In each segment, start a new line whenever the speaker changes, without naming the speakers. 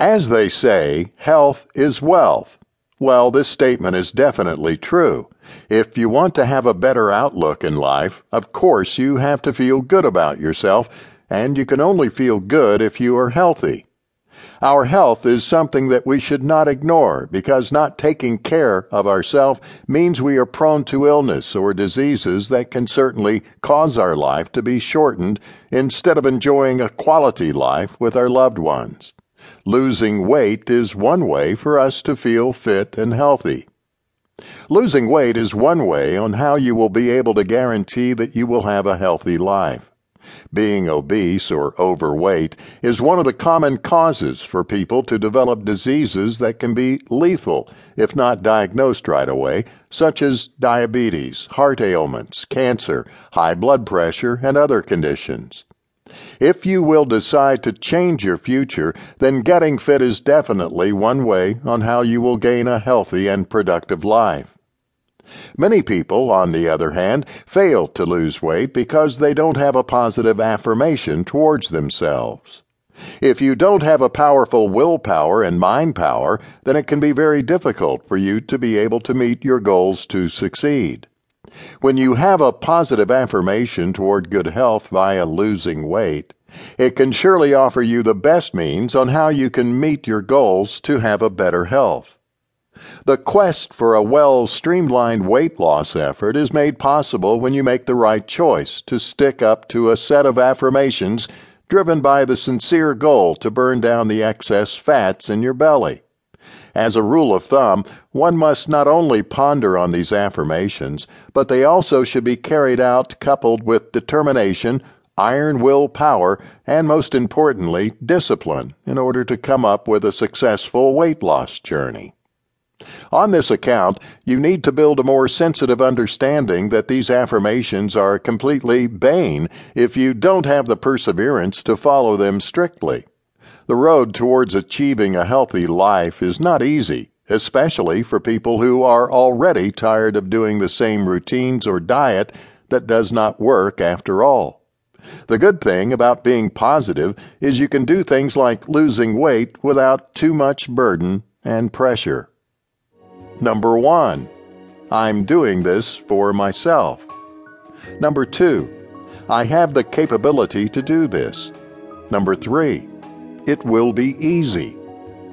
As they say, health is wealth. Well, this statement is definitely true. If you want to have a better outlook in life, of course you have to feel good about yourself, and you can only feel good if you are healthy. Our health is something that we should not ignore because not taking care of ourselves means we are prone to illness or diseases that can certainly cause our life to be shortened instead of enjoying a quality life with our loved ones. Losing weight is one way for us to feel fit and healthy. Losing weight is one way on how you will be able to guarantee that you will have a healthy life. Being obese or overweight is one of the common causes for people to develop diseases that can be lethal if not diagnosed right away, such as diabetes, heart ailments, cancer, high blood pressure, and other conditions. If you will decide to change your future, then getting fit is definitely one way on how you will gain a healthy and productive life. Many people, on the other hand, fail to lose weight because they don't have a positive affirmation towards themselves. If you don't have a powerful willpower and mind power, then it can be very difficult for you to be able to meet your goals to succeed. When you have a positive affirmation toward good health via losing weight, it can surely offer you the best means on how you can meet your goals to have a better health. The quest for a well streamlined weight loss effort is made possible when you make the right choice to stick up to a set of affirmations driven by the sincere goal to burn down the excess fats in your belly. As a rule of thumb, one must not only ponder on these affirmations, but they also should be carried out coupled with determination, iron will power, and most importantly, discipline in order to come up with a successful weight loss journey. On this account, you need to build a more sensitive understanding that these affirmations are completely vain if you don't have the perseverance to follow them strictly. The road towards achieving a healthy life is not easy, especially for people who are already tired of doing the same routines or diet that does not work after all. The good thing about being positive is you can do things like losing weight without too much burden and pressure. Number one, I'm doing this for myself. Number two, I have the capability to do this. Number three, it will be easy.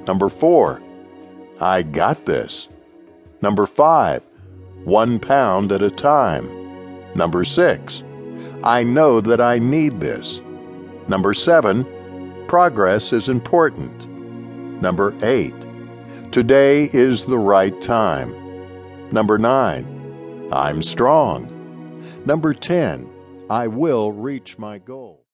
Number four, I got this. Number five, one pound at a time. Number six, I know that I need this. Number seven, progress is important. Number eight, today is the right time. Number nine, I'm strong. Number 10, I will reach my goal.